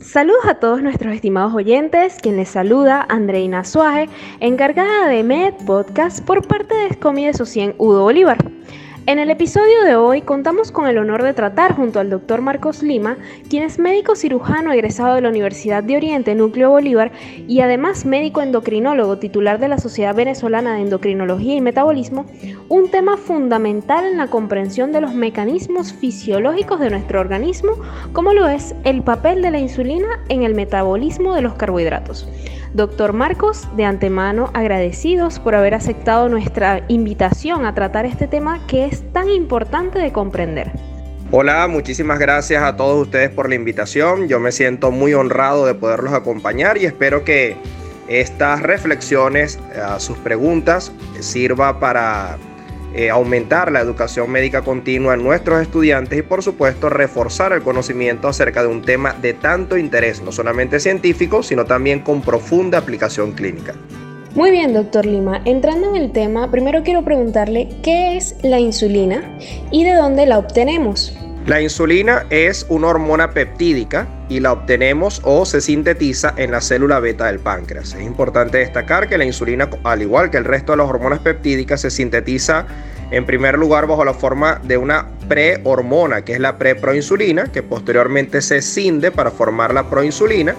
Saludos a todos nuestros estimados oyentes, quien les saluda Andreina Suaje, encargada de Med Podcast por parte de Escomi de Socien Udo Bolívar. En el episodio de hoy contamos con el honor de tratar junto al doctor Marcos Lima, quien es médico cirujano egresado de la Universidad de Oriente Núcleo Bolívar y además médico endocrinólogo titular de la Sociedad Venezolana de Endocrinología y Metabolismo, un tema fundamental en la comprensión de los mecanismos fisiológicos de nuestro organismo, como lo es el papel de la insulina en el metabolismo de los carbohidratos. Doctor Marcos, de antemano agradecidos por haber aceptado nuestra invitación a tratar este tema que es tan importante de comprender. Hola, muchísimas gracias a todos ustedes por la invitación. Yo me siento muy honrado de poderlos acompañar y espero que estas reflexiones, eh, sus preguntas, sirva para eh, aumentar la educación médica continua en nuestros estudiantes y por supuesto reforzar el conocimiento acerca de un tema de tanto interés, no solamente científico, sino también con profunda aplicación clínica. Muy bien, doctor Lima. Entrando en el tema, primero quiero preguntarle qué es la insulina y de dónde la obtenemos. La insulina es una hormona peptídica y la obtenemos o se sintetiza en la célula beta del páncreas. Es importante destacar que la insulina, al igual que el resto de las hormonas peptídicas, se sintetiza en primer lugar bajo la forma de una prehormona, que es la preproinsulina, que posteriormente se cinde para formar la proinsulina.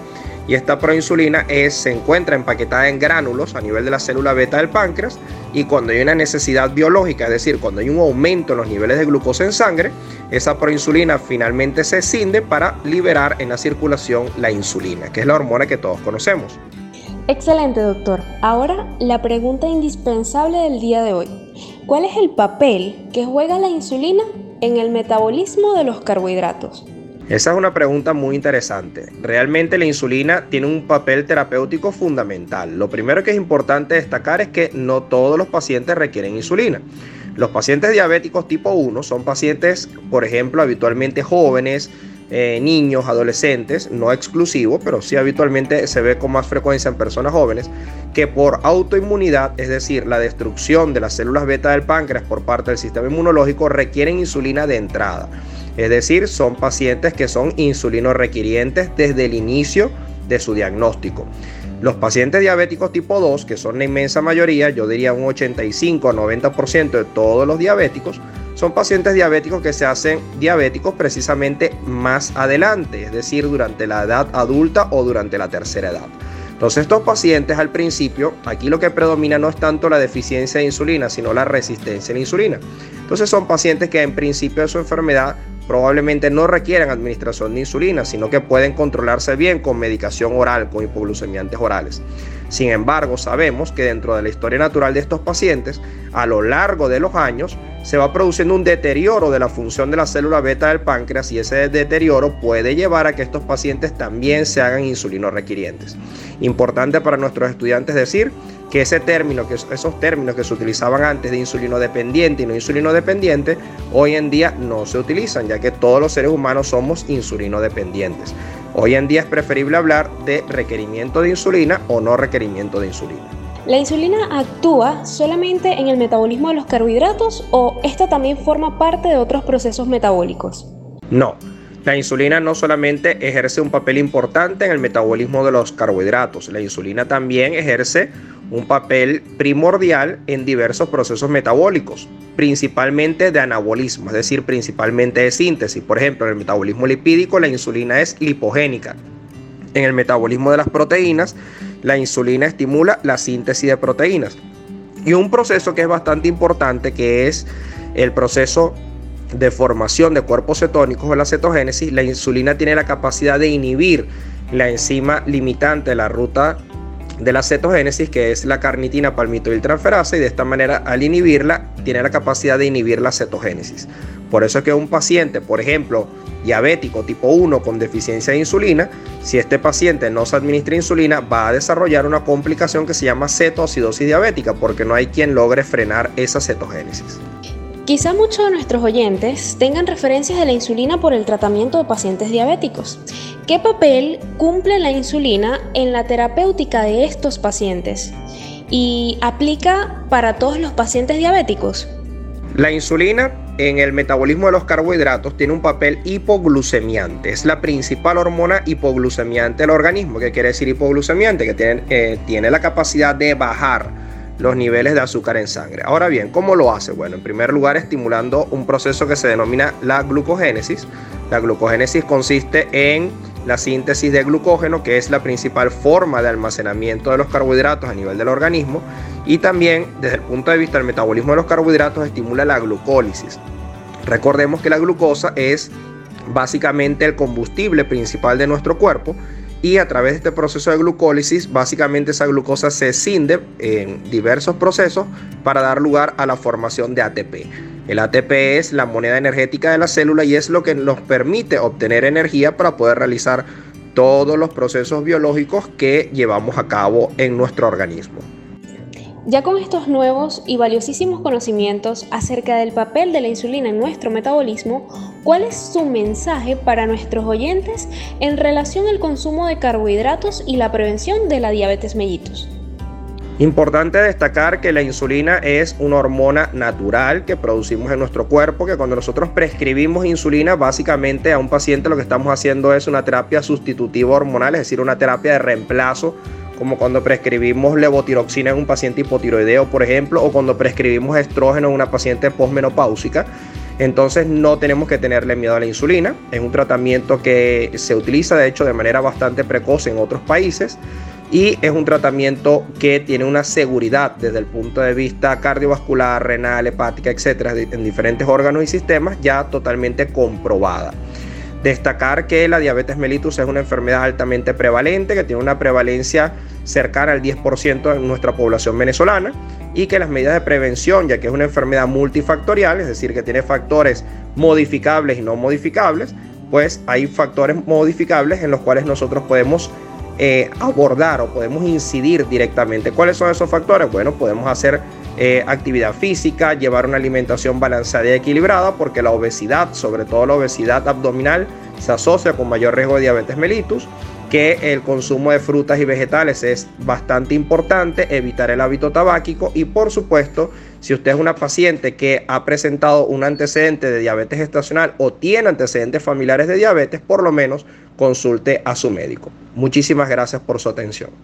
Y esta proinsulina se encuentra empaquetada en gránulos a nivel de la célula beta del páncreas y cuando hay una necesidad biológica, es decir, cuando hay un aumento en los niveles de glucosa en sangre, esa proinsulina finalmente se cinde para liberar en la circulación la insulina, que es la hormona que todos conocemos. Excelente, doctor. Ahora la pregunta indispensable del día de hoy. ¿Cuál es el papel que juega la insulina en el metabolismo de los carbohidratos? Esa es una pregunta muy interesante. Realmente la insulina tiene un papel terapéutico fundamental. Lo primero que es importante destacar es que no todos los pacientes requieren insulina. Los pacientes diabéticos tipo 1 son pacientes, por ejemplo, habitualmente jóvenes, eh, niños, adolescentes, no exclusivo, pero sí habitualmente se ve con más frecuencia en personas jóvenes, que por autoinmunidad, es decir, la destrucción de las células beta del páncreas por parte del sistema inmunológico, requieren insulina de entrada. Es decir, son pacientes que son insulino requirientes desde el inicio de su diagnóstico. Los pacientes diabéticos tipo 2, que son la inmensa mayoría, yo diría un 85 a 90% de todos los diabéticos, son pacientes diabéticos que se hacen diabéticos precisamente más adelante, es decir, durante la edad adulta o durante la tercera edad. Entonces estos pacientes al principio, aquí lo que predomina no es tanto la deficiencia de insulina, sino la resistencia a la insulina. Entonces son pacientes que en principio de su enfermedad probablemente no requieran administración de insulina, sino que pueden controlarse bien con medicación oral, con hipoglucemiantes orales. Sin embargo, sabemos que dentro de la historia natural de estos pacientes, a lo largo de los años, se va produciendo un deterioro de la función de la célula beta del páncreas y ese deterioro puede llevar a que estos pacientes también se hagan insulino requirientes. Importante para nuestros estudiantes decir que ese término, que esos términos que se utilizaban antes de insulino dependiente y no insulino dependiente, hoy en día no se utilizan, ya que todos los seres humanos somos insulino dependientes. Hoy en día es preferible hablar de requerimiento de insulina o no requerimiento de insulina. ¿La insulina actúa solamente en el metabolismo de los carbohidratos o esta también forma parte de otros procesos metabólicos? No, la insulina no solamente ejerce un papel importante en el metabolismo de los carbohidratos, la insulina también ejerce un papel primordial en diversos procesos metabólicos, principalmente de anabolismo, es decir, principalmente de síntesis. Por ejemplo, en el metabolismo lipídico la insulina es lipogénica. En el metabolismo de las proteínas, la insulina estimula la síntesis de proteínas. Y un proceso que es bastante importante, que es el proceso de formación de cuerpos cetónicos o la cetogénesis, la insulina tiene la capacidad de inhibir la enzima limitante la ruta de la cetogénesis, que es la carnitina palmitoiltransferasa, y de esta manera, al inhibirla, tiene la capacidad de inhibir la cetogénesis. Por eso es que un paciente, por ejemplo, diabético tipo 1 con deficiencia de insulina, si este paciente no se administra insulina, va a desarrollar una complicación que se llama cetoacidosis diabética, porque no hay quien logre frenar esa cetogénesis. Quizá muchos de nuestros oyentes tengan referencias de la insulina por el tratamiento de pacientes diabéticos. ¿Qué papel cumple la insulina en la terapéutica de estos pacientes? ¿Y aplica para todos los pacientes diabéticos? La insulina en el metabolismo de los carbohidratos tiene un papel hipoglucemiante. Es la principal hormona hipoglucemiante del organismo. ¿Qué quiere decir hipoglucemiante? Que tiene, eh, tiene la capacidad de bajar los niveles de azúcar en sangre. Ahora bien, ¿cómo lo hace? Bueno, en primer lugar, estimulando un proceso que se denomina la glucogénesis. La glucogénesis consiste en la síntesis de glucógeno, que es la principal forma de almacenamiento de los carbohidratos a nivel del organismo, y también desde el punto de vista del metabolismo de los carbohidratos estimula la glucólisis. Recordemos que la glucosa es básicamente el combustible principal de nuestro cuerpo y a través de este proceso de glucólisis básicamente esa glucosa se cinde en diversos procesos para dar lugar a la formación de ATP. El ATP es la moneda energética de la célula y es lo que nos permite obtener energía para poder realizar todos los procesos biológicos que llevamos a cabo en nuestro organismo. Ya con estos nuevos y valiosísimos conocimientos acerca del papel de la insulina en nuestro metabolismo, ¿cuál es su mensaje para nuestros oyentes en relación al consumo de carbohidratos y la prevención de la diabetes mellitus? Importante destacar que la insulina es una hormona natural que producimos en nuestro cuerpo, que cuando nosotros prescribimos insulina, básicamente a un paciente lo que estamos haciendo es una terapia sustitutiva hormonal, es decir, una terapia de reemplazo, como cuando prescribimos levotiroxina en un paciente hipotiroideo, por ejemplo, o cuando prescribimos estrógeno en una paciente posmenopáusica. Entonces no tenemos que tenerle miedo a la insulina. Es un tratamiento que se utiliza de hecho de manera bastante precoz en otros países y es un tratamiento que tiene una seguridad desde el punto de vista cardiovascular, renal, hepática, etcétera, en diferentes órganos y sistemas ya totalmente comprobada. Destacar que la diabetes mellitus es una enfermedad altamente prevalente, que tiene una prevalencia cercana al 10% en nuestra población venezolana y que las medidas de prevención, ya que es una enfermedad multifactorial, es decir, que tiene factores modificables y no modificables, pues hay factores modificables en los cuales nosotros podemos eh, abordar o podemos incidir directamente. ¿Cuáles son esos factores? Bueno, podemos hacer eh, actividad física, llevar una alimentación balanceada y equilibrada, porque la obesidad, sobre todo la obesidad abdominal, se asocia con mayor riesgo de diabetes mellitus que el consumo de frutas y vegetales es bastante importante, evitar el hábito tabáquico y por supuesto, si usted es una paciente que ha presentado un antecedente de diabetes estacional o tiene antecedentes familiares de diabetes, por lo menos consulte a su médico. Muchísimas gracias por su atención.